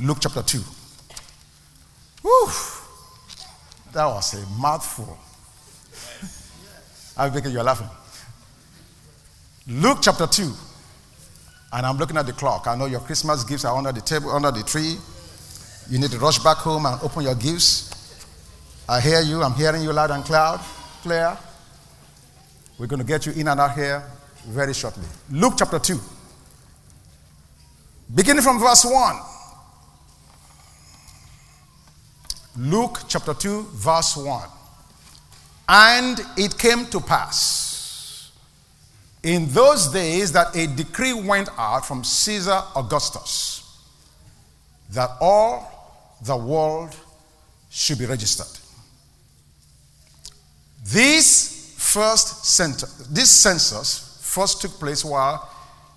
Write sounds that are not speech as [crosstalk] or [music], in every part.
Luke chapter 2. Whew. That was a mouthful. I'm making you laughing. Luke chapter 2. And I'm looking at the clock. I know your Christmas gifts are under the table, under the tree. You need to rush back home and open your gifts. I hear you. I'm hearing you loud and clear. Clear. We're going to get you in and out here very shortly. Luke chapter 2. Beginning from verse 1. Luke chapter 2, verse 1. And it came to pass in those days that a decree went out from Caesar Augustus that all the world should be registered. This first center, this census first took place while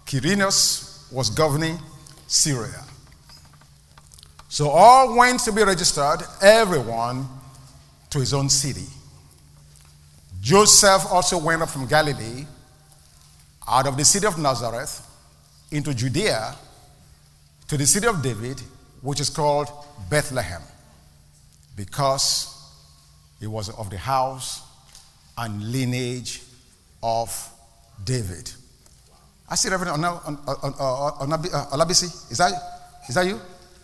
Quirinius was governing Syria. So all went to be registered, everyone to his own city. Joseph also went up from Galilee, out of the city of Nazareth, into Judea, to the city of David, which is called Bethlehem, because he was of the house and lineage of David. I see Reverend uh, Olabisi. Is that, is that you?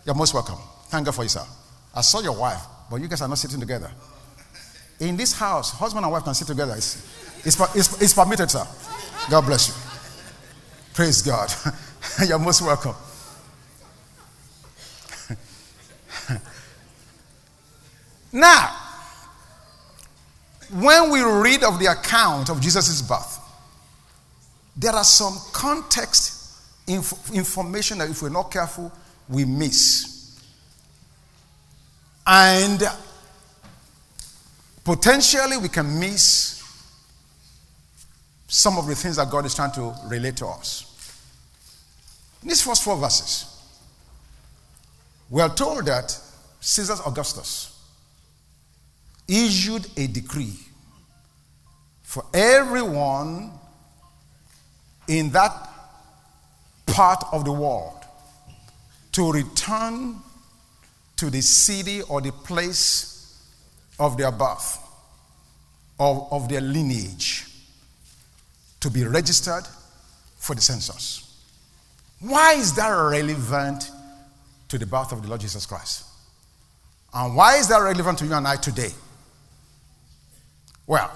You're most welcome. Thank God for you, sir. I saw your wife, but you guys are not sitting together. In this house, husband and wife can sit together. It's, it's, it's, it's permitted, sir. God bless you. Praise God. [laughs] You're most welcome. [laughs] now, when we read of the account of Jesus' birth, there are some context inf- information that if we're not careful, we miss. And potentially we can miss some of the things that God is trying to relate to us. In these first four verses, we are told that Caesar Augustus issued a decree for everyone in that part of the world to return to the city or the place of their birth, of, of their lineage, to be registered for the census. Why is that relevant to the birth of the Lord Jesus Christ? And why is that relevant to you and I today? Well,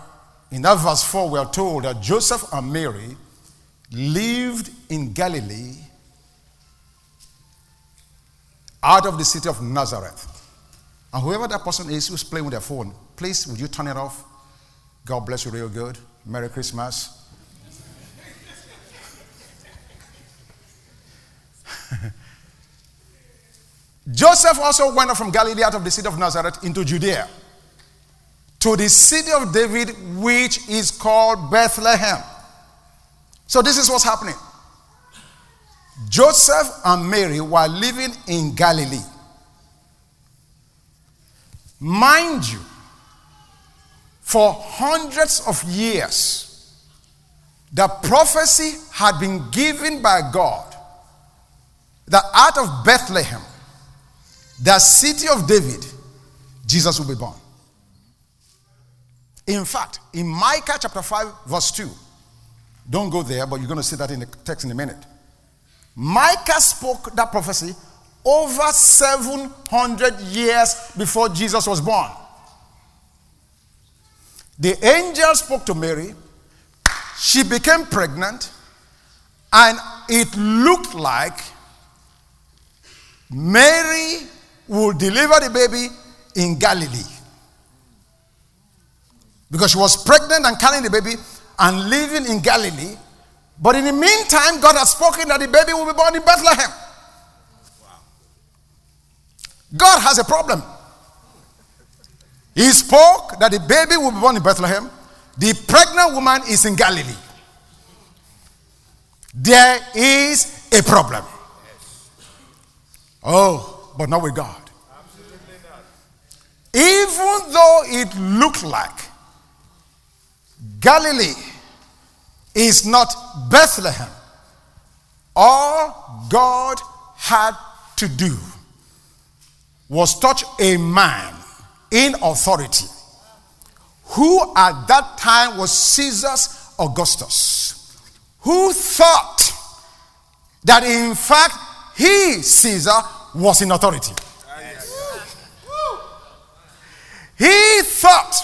in that verse 4, we are told that Joseph and Mary lived in Galilee out of the city of Nazareth. And whoever that person is who's playing with their phone, please, would you turn it off? God bless you real good. Merry Christmas. [laughs] Joseph also went up from Galilee out of the city of Nazareth into Judea to the city of David, which is called Bethlehem. So, this is what's happening. Joseph and Mary were living in Galilee. Mind you, for hundreds of years, the prophecy had been given by God that out of Bethlehem, the city of David, Jesus will be born. In fact, in Micah chapter 5, verse 2, don't go there, but you're going to see that in the text in a minute. Micah spoke that prophecy over 700 years before Jesus was born. The angel spoke to Mary, she became pregnant, and it looked like Mary would deliver the baby in Galilee. Because she was pregnant and carrying the baby and living in Galilee but in the meantime, God has spoken that the baby will be born in Bethlehem. God has a problem. He spoke that the baby will be born in Bethlehem. The pregnant woman is in Galilee. There is a problem. Oh, but not with God. Even though it looked like Galilee is not Bethlehem. All God had to do was touch a man in authority, who at that time was Caesar's Augustus, who thought that in fact he, Caesar, was in authority. He thought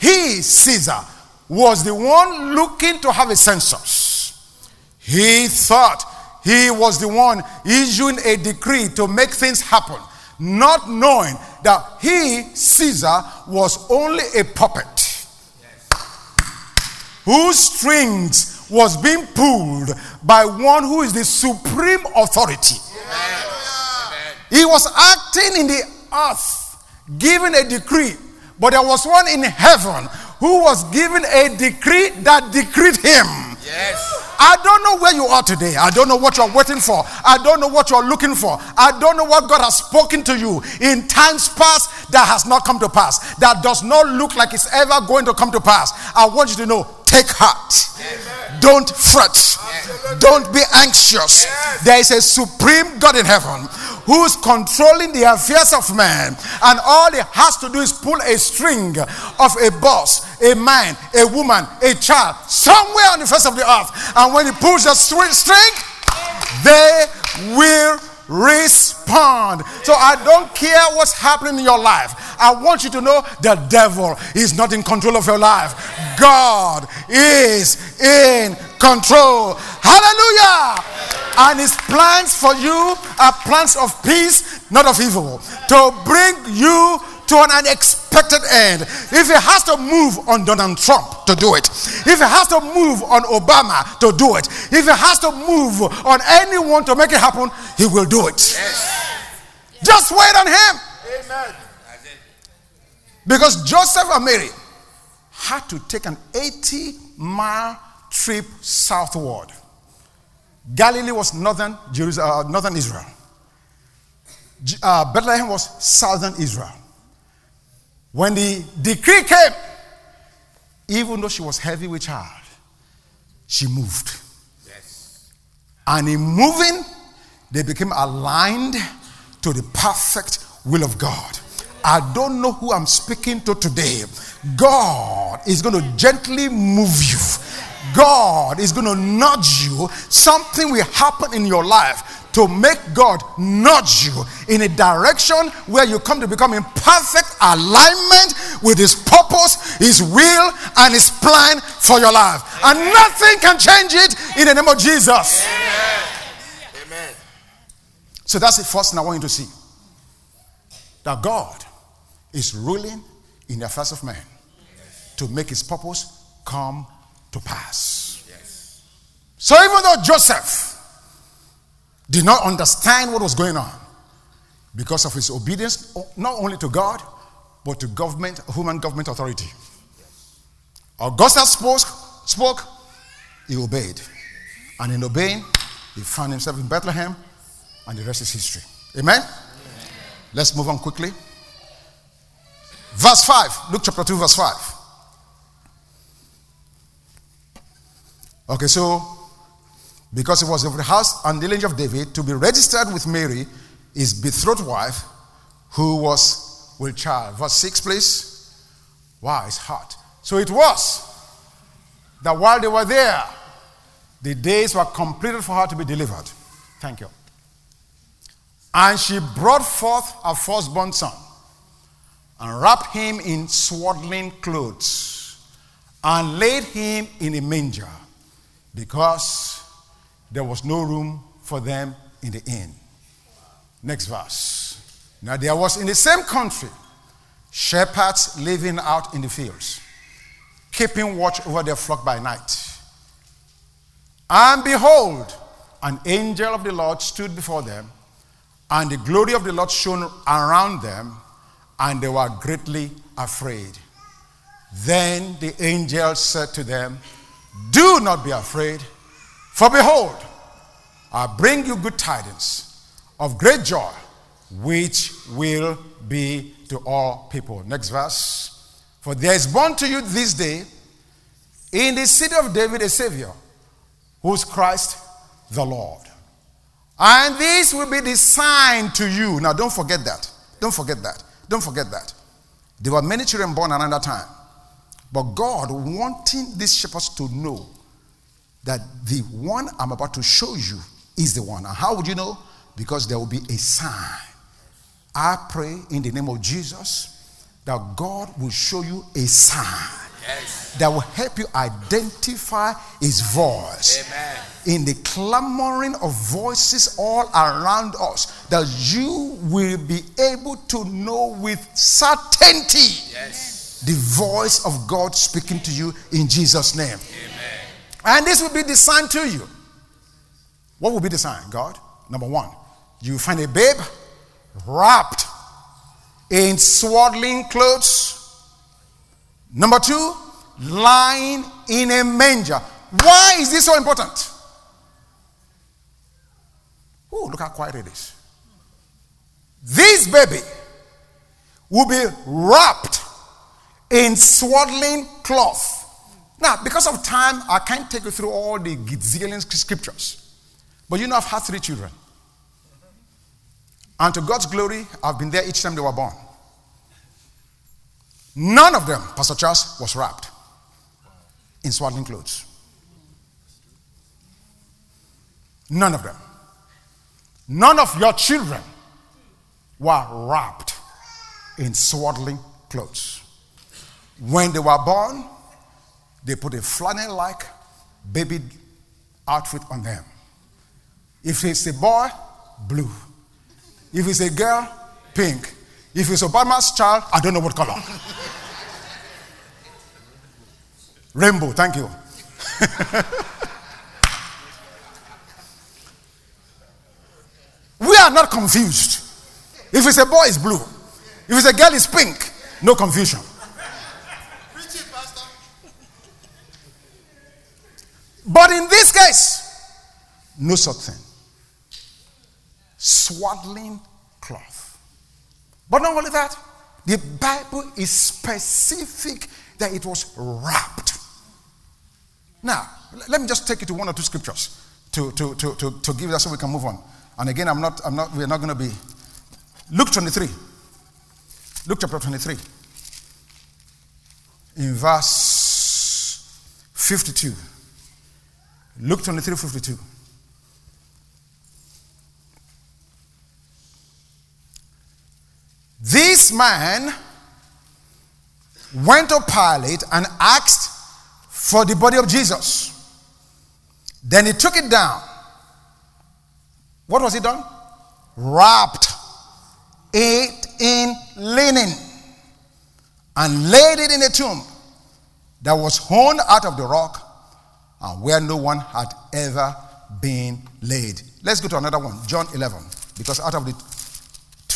he, Caesar, was the one looking to have a census. He thought he was the one issuing a decree to make things happen, not knowing that he, Caesar, was only a puppet whose strings was being pulled by one who is the supreme authority. Amen. He was acting in the earth, giving a decree, but there was one in heaven who was given a decree that decreed him. Yes. I don't know where you are today. I don't know what you're waiting for. I don't know what you're looking for. I don't know what God has spoken to you in times past that has not come to pass, that does not look like it's ever going to come to pass. I want you to know take heart. Amen. Don't fret. Don't be anxious. There is a supreme God in heaven who's controlling the affairs of man, and all he has to do is pull a string of a boss, a man, a woman, a child, somewhere on the face of the earth. And when he pulls the string, they will respond. So I don't care what's happening in your life. I want you to know the devil is not in control of your life. God is in control. Hallelujah. And his plans for you are plans of peace, not of evil, to bring you to an unexpected end. If he has to move on Donald Trump to do it, if he has to move on Obama to do it, if he has to move on anyone to make it happen, he will do it. Yes. Just wait on him. Amen. Because Joseph and Mary had to take an 80 mile trip southward. Galilee was northern, Jerusalem, uh, northern Israel. Uh, Bethlehem was southern Israel. When the decree came, even though she was heavy with child, she moved. Yes. And in moving, they became aligned to the perfect will of God. I don't know who I'm speaking to today. God is going to gently move you. God is going to nudge you. Something will happen in your life to make God nudge you in a direction where you come to become in perfect alignment with His purpose, His will, and His plan for your life. Amen. And nothing can change it in the name of Jesus. Amen. Amen. So that's the first thing I want you to see that God is ruling in the affairs of man to make His purpose come to pass. Yes. So even though Joseph did not understand what was going on because of his obedience not only to God, but to government, human government authority. Augustus spoke, spoke, he obeyed. And in obeying, he found himself in Bethlehem, and the rest is history. Amen? Amen? Let's move on quickly. Verse 5, Luke chapter 2, verse 5. Okay, so because it was of the house and the lineage of David to be registered with Mary, his betrothed wife, who was with child. Verse 6, please. Wow, it's hot. So it was that while they were there, the days were completed for her to be delivered. Thank you. And she brought forth her firstborn son and wrapped him in swaddling clothes and laid him in a manger because there was no room for them in the inn. Next verse. Now there was in the same country shepherds living out in the fields, keeping watch over their flock by night. And behold, an angel of the Lord stood before them, and the glory of the Lord shone around them, and they were greatly afraid. Then the angel said to them, Do not be afraid. For behold, I bring you good tidings of great joy, which will be to all people. Next verse. For there is born to you this day in the city of David a Savior, who's Christ the Lord. And this will be the sign to you. Now, don't forget that. Don't forget that. Don't forget that. There were many children born around that time. But God wanting these shepherds to know that the one I'm about to show you is the one. And how would you know? Because there will be a sign. I pray in the name of Jesus that God will show you a sign yes. that will help you identify his voice. Amen. In the clamoring of voices all around us, that you will be able to know with certainty yes. the voice of God speaking to you in Jesus' name. Amen. And this will be the sign to you. What will be the sign, God? Number one, you find a babe wrapped in swaddling clothes. Number two, lying in a manger. Why is this so important? Oh, look how quiet it is. This baby will be wrapped in swaddling cloth. Now, because of time, I can't take you through all the gazillion scriptures. But you know, I've had three children. And to God's glory, I've been there each time they were born. None of them, Pastor Charles, was wrapped in swaddling clothes. None of them. None of your children were wrapped in swaddling clothes. When they were born, they put a flannel like baby outfit on them. If it's a boy, blue. If it's a girl, pink. If it's Obama's child, I don't know what color. Rainbow, thank you. [laughs] we are not confused. If it's a boy, it's blue. If it's a girl, it's pink. No confusion. But in this case, no such thing. Swaddling cloth. But not only that, the Bible is specific that it was wrapped. Now, let me just take you to one or two scriptures to, to, to, to, to give that so we can move on. And again, I'm not, I'm not, we're not going to be. Luke 23. Luke chapter 23. In verse 52. Luke 23, 52. This man went to Pilate and asked for the body of Jesus. Then he took it down. What was he done? Wrapped it in linen and laid it in a tomb that was hewn out of the rock and where no one had ever been laid. Let's go to another one, John 11, because out of the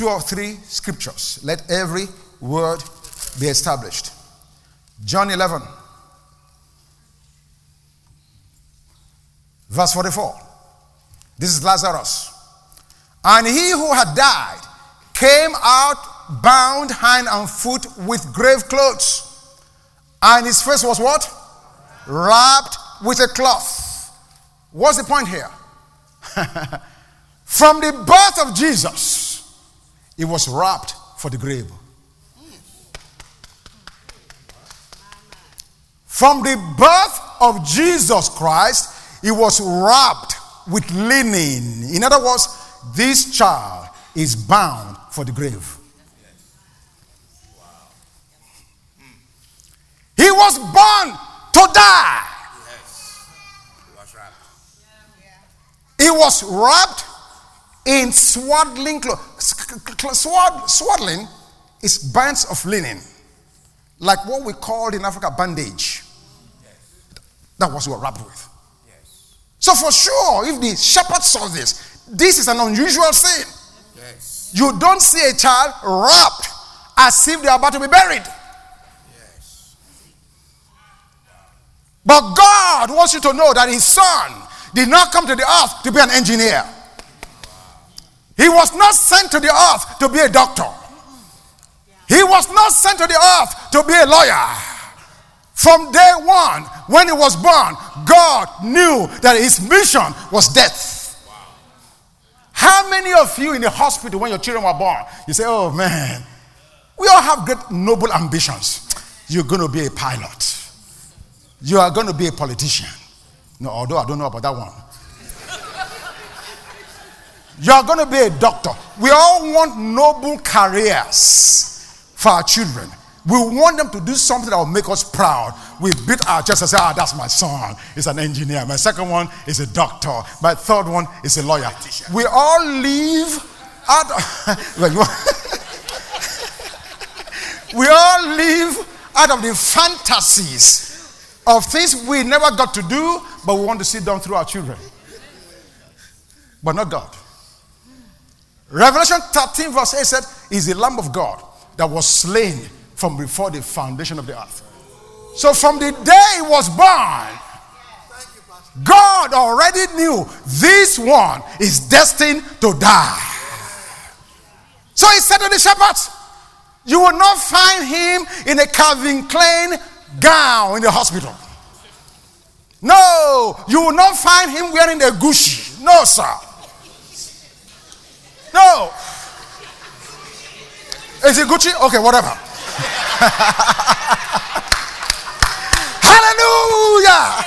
two or three scriptures, let every word be established. John 11. Verse 44. This is Lazarus. And he who had died came out bound hand and foot with grave clothes. And his face was what? Wrapped with a cloth. What's the point here? [laughs] From the birth of Jesus, he was wrapped for the grave. From the birth of Jesus Christ, it was wrapped with linen. In other words, this child is bound for the grave. He was born to die. He was wrapped in swaddling clothes. swaddling is bands of linen, like what we called in Africa bandage. That was what wrapped with. So for sure, if the shepherd saw this, this is an unusual thing. Yes. You don't see a child wrapped as if they are about to be buried. But God wants you to know that his son did not come to the earth to be an engineer. He was not sent to the earth to be a doctor. He was not sent to the earth to be a lawyer. From day one, when he was born, God knew that his mission was death. How many of you in the hospital when your children were born, you say, oh man, we all have great noble ambitions. You're going to be a pilot. You are going to be a politician. No, although I don't know about that one. You are going to be a doctor. We all want noble careers for our children. We want them to do something that will make us proud. We beat our chest and say, ah, that's my son. He's an engineer. My second one is a doctor. My third one is a lawyer. We all live out. [laughs] we all live out of the fantasies of things we never got to do, but we want to see done through our children. But not God. Revelation 13, verse 8 said, Is the Lamb of God that was slain from before the foundation of the earth. So from the day he was born, God already knew this one is destined to die. So he said to the shepherds, You will not find him in a Calvin Klein gown in the hospital. No, you will not find him wearing a Gucci. No, sir. No. Is it Gucci? Okay, whatever. [laughs] Hallelujah.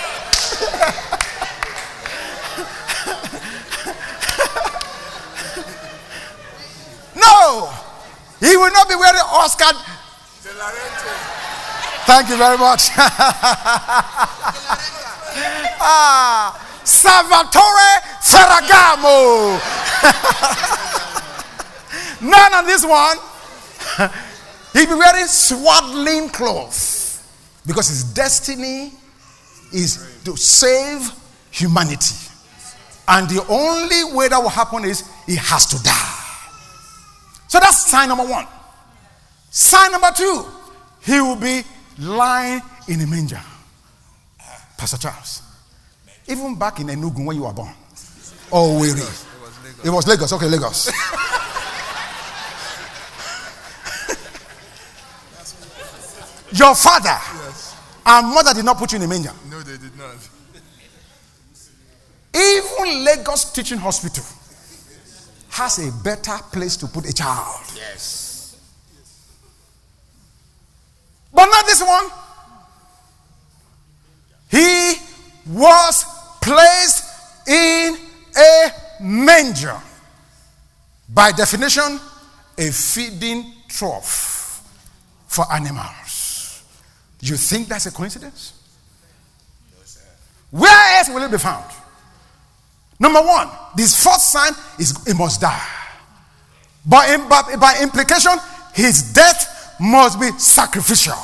[laughs] no, he will not be wearing Oscar. Thank you very much. [laughs] ah, Salvatore Ferragamo. None on this one. He'll be wearing swaddling clothes because his destiny is to save humanity. And the only way that will happen is he has to die. So that's sign number one. Sign number two, he will be lying in a manger. Pastor Charles, even back in Enugu when you were born, oh, weary. It was Lagos. Okay, Lagos. [laughs] Your father yes. and mother did not put you in a manger. No, they did not. Even Lagos Teaching Hospital has a better place to put a child. Yes. But not this one. He was placed in a manger. By definition, a feeding trough for animals. You think that's a coincidence? Where else will it be found? Number one, this first sign is he must die. In, by, by implication, his death must be sacrificial.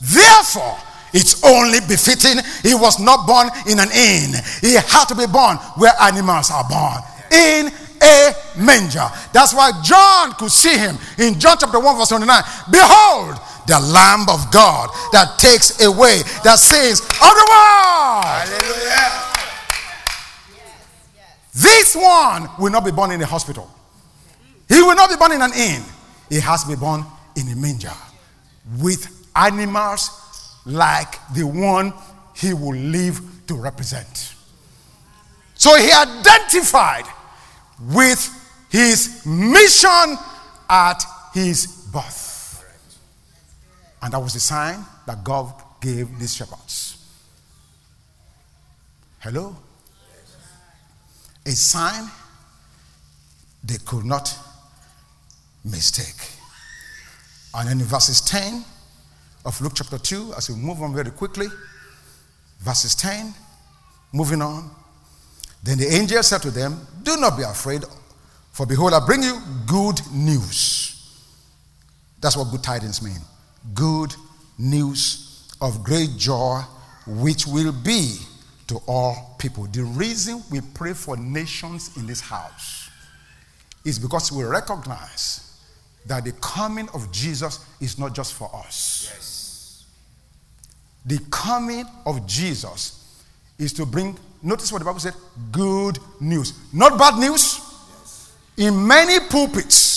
Therefore, it's only befitting he was not born in an inn. He had to be born where animals are born. In a manger. That's why John could see him in John chapter 1, verse 29. Behold, the Lamb of God that takes away the sins of the world. Hallelujah. This one will not be born in a hospital. He will not be born in an inn. He has to be born in a manger with animals like the one he will live to represent. So he identified with his mission at his birth. And that was the sign that God gave these shepherds. Hello? A sign they could not mistake. And then in verses 10 of Luke chapter 2, as we move on very quickly, verses 10, moving on. Then the angel said to them, Do not be afraid, for behold, I bring you good news. That's what good tidings mean. Good news of great joy, which will be to all people. The reason we pray for nations in this house is because we recognize that the coming of Jesus is not just for us. Yes. The coming of Jesus is to bring, notice what the Bible said, good news. Not bad news. Yes. In many pulpits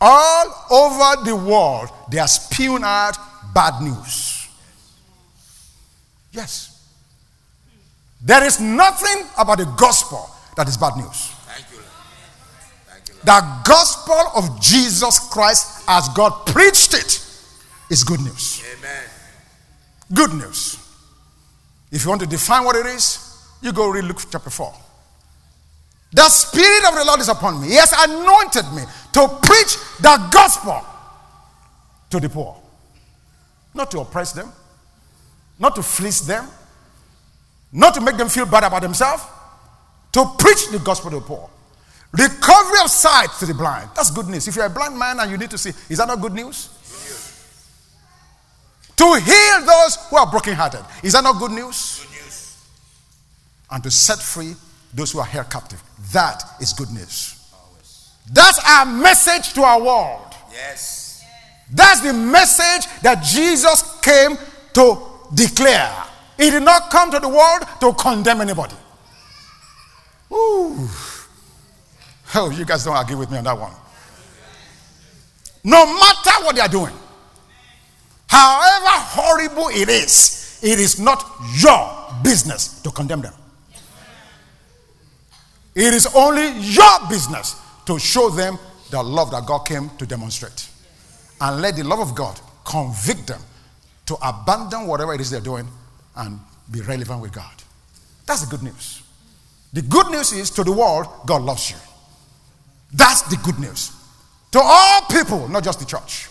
all over the world, they are spewing out bad news. Yes. There is nothing about the gospel that is bad news. Thank you. Lord. Thank you, Lord. The gospel of Jesus Christ as God preached it is good news. Amen. Good news. If you want to define what it is, you go read Luke chapter 4. The Spirit of the Lord is upon me. He has anointed me to preach the gospel to the poor. Not to oppress them, not to fleece them, not to make them feel bad about themselves, to preach the gospel to the poor. Recovery of sight to the blind. That's good news. If you're a blind man and you need to see, is that not good news? To heal those who are brokenhearted. Is that not good news? Good news. And to set free those who are held captive. That is good news. That's our message to our world. Yes. That's the message that Jesus came to declare. He did not come to the world to condemn anybody. Ooh. Oh, you guys don't agree with me on that one. No matter what they are doing, however horrible it is, it is not your business to condemn them. It is only your business to show them the love that God came to demonstrate. And let the love of God convict them to abandon whatever it is they're doing and be relevant with God. That's the good news. The good news is to the world, God loves you. That's the good news. To all people, not just the church.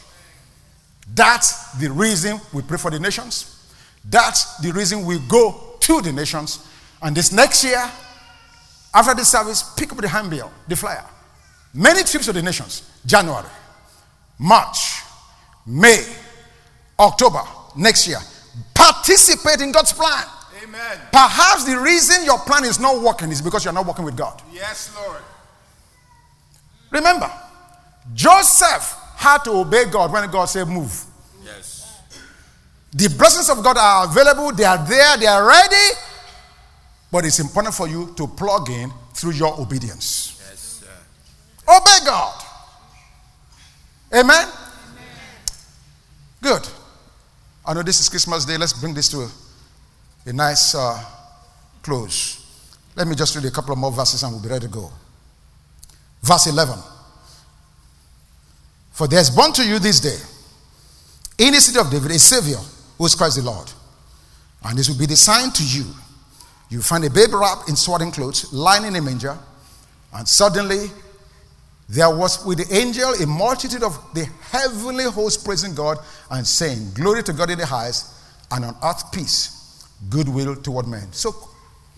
That's the reason we pray for the nations. That's the reason we go to the nations. And this next year, after this service, pick up the handbill, the flyer. Many trips to the nations January, March, May, October, next year. Participate in God's plan. Amen. Perhaps the reason your plan is not working is because you're not working with God. Yes, Lord. Remember, Joseph had to obey God when God said, Move. Yes. The blessings of God are available, they are there, they are ready. But it's important for you to plug in through your obedience. Obey God. Amen? Good. I know this is Christmas Day. Let's bring this to a, a nice uh, close. Let me just read a couple of more verses and we'll be ready to go. Verse 11. For there is born to you this day in the city of David a Savior who is Christ the Lord. And this will be the sign to you. You find a baby wrapped in swaddling clothes, lying in a manger. And suddenly there was with the angel a multitude of the heavenly host praising God and saying, Glory to God in the highest, and on earth peace, goodwill toward men. So,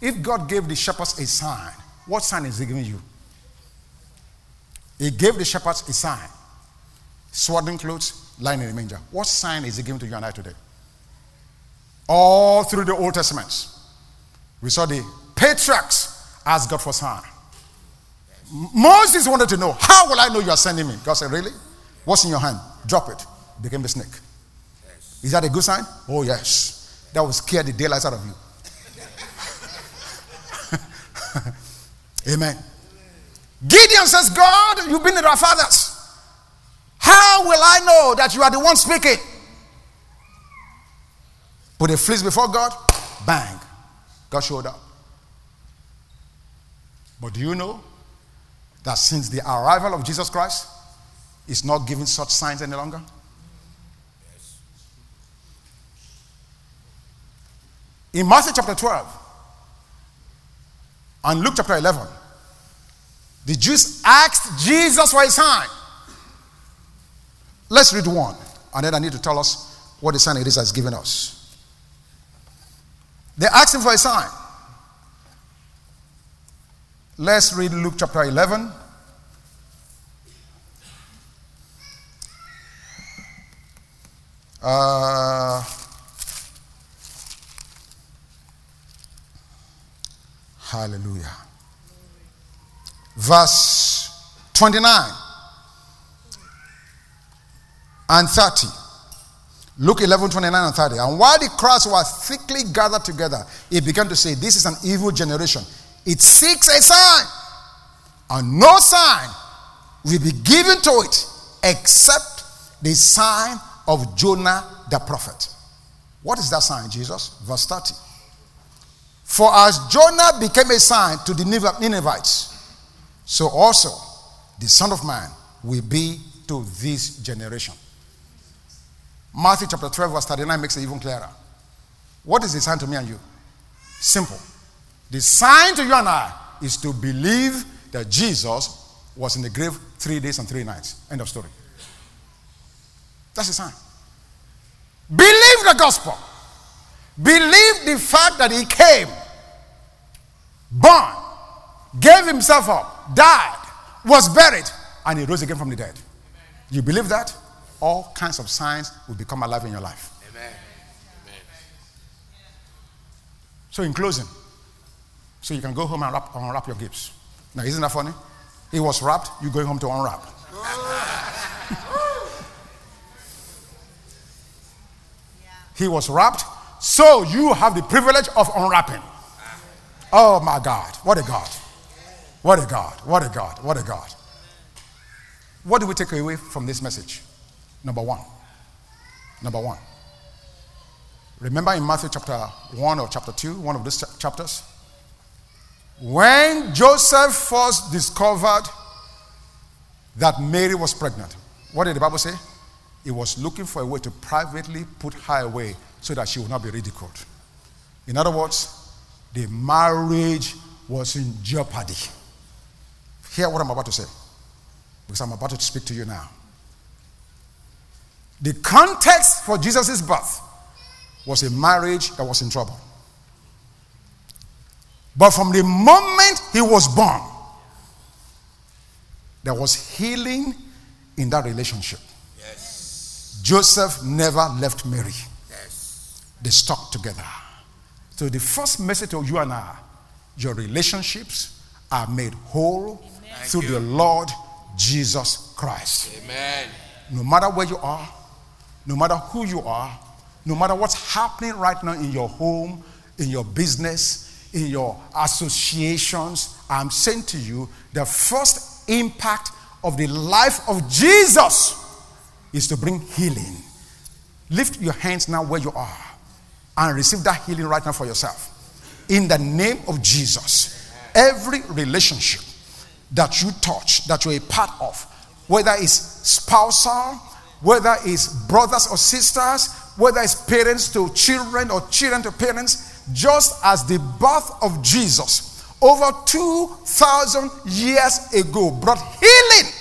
if God gave the shepherds a sign, what sign is He giving you? He gave the shepherds a sign swaddling clothes, lying in a manger. What sign is He giving to you and I today? All through the Old Testament, we saw the patriarchs ask God for sign. Moses wanted to know, How will I know you are sending me? God said, Really? What's in your hand? Drop it. Became a snake. Is that a good sign? Oh, yes. That will scare the daylights out of you. [laughs] Amen. Gideon says, God, you've been with our fathers. How will I know that you are the one speaking? Put a fleece before God, bang. God showed up. But do you know that since the arrival of Jesus Christ, is not giving such signs any longer? In Matthew chapter 12 and Luke chapter 11, the Jews asked Jesus for a sign. Let's read one, and then I need to tell us what the sign it is has given us. They asked him for a sign. Let's read Luke chapter 11. Uh, hallelujah. Verse 29 and 30. Luke 11, 29 and 30. And while the crowds were thickly gathered together, he began to say, This is an evil generation. It seeks a sign, and no sign will be given to it except the sign of Jonah the prophet. What is that sign, Jesus? Verse 30. For as Jonah became a sign to the Ninevites, so also the Son of Man will be to this generation. Matthew chapter 12, verse 39 makes it even clearer. What is the sign to me and you? Simple. The sign to you and I is to believe that Jesus was in the grave three days and three nights. End of story. That's the sign. Believe the gospel. Believe the fact that he came, born, gave himself up, died, was buried, and he rose again from the dead. You believe that? All kinds of signs will become alive in your life. Amen. Amen. So, in closing, so you can go home and wrap, unwrap your gifts. Now, isn't that funny? He was wrapped, you're going home to unwrap. [laughs] he was wrapped, so you have the privilege of unwrapping. Oh my God, what a God. What a God, what a God, what a God. What do we take away from this message? Number one. Number one. Remember in Matthew chapter 1 or chapter 2, one of these chapters? When Joseph first discovered that Mary was pregnant, what did the Bible say? He was looking for a way to privately put her away so that she would not be ridiculed. In other words, the marriage was in jeopardy. Hear what I'm about to say, because I'm about to speak to you now. The context for Jesus' birth was a marriage that was in trouble. But from the moment he was born, there was healing in that relationship. Yes. Joseph never left Mary. Yes. They stuck together. So the first message to you and I, your relationships are made whole through the Lord Jesus Christ. Amen. No matter where you are, no matter who you are, no matter what's happening right now in your home, in your business, in your associations, I'm saying to you the first impact of the life of Jesus is to bring healing. Lift your hands now where you are and receive that healing right now for yourself. In the name of Jesus, every relationship that you touch, that you're a part of, whether it's spousal, whether it's brothers or sisters, whether it's parents to children or children to parents, just as the birth of Jesus over 2,000 years ago brought healing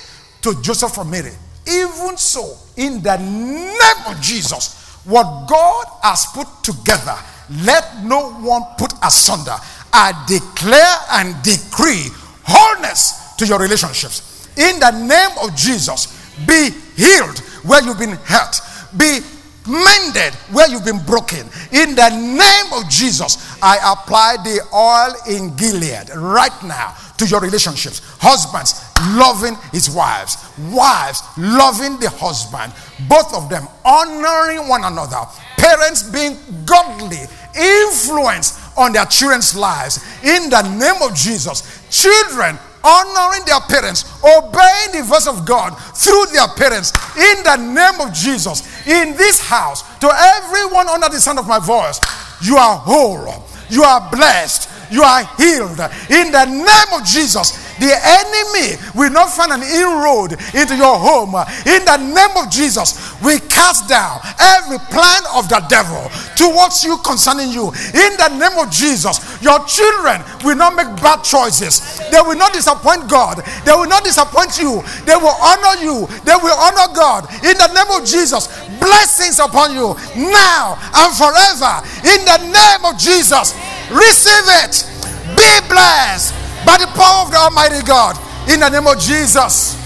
to Joseph and Mary. Even so, in the name of Jesus, what God has put together, let no one put asunder. I declare and decree wholeness to your relationships. In the name of Jesus, be healed where you've been hurt. Be mended where you've been broken. In the name of Jesus, I apply the oil in Gilead right now to your relationships. Husbands loving his wives, wives loving the husband, both of them honoring one another, parents being godly, influence on their children's lives. In the name of Jesus, children honoring their parents, obeying the voice of God through their parents in the name of Jesus. In this house, to everyone under the sound of my voice, you are whole, you are blessed, you are healed in the name of Jesus. The enemy will not find an inroad into your home. In the name of Jesus, we cast down every plan of the devil towards you concerning you. In the name of Jesus, your children will not make bad choices. They will not disappoint God. They will not disappoint you. They will honor you. They will honor God. In the name of Jesus, blessings upon you now and forever. In the name of Jesus, receive it. Be blessed by the power of the Almighty God. In the name of Jesus.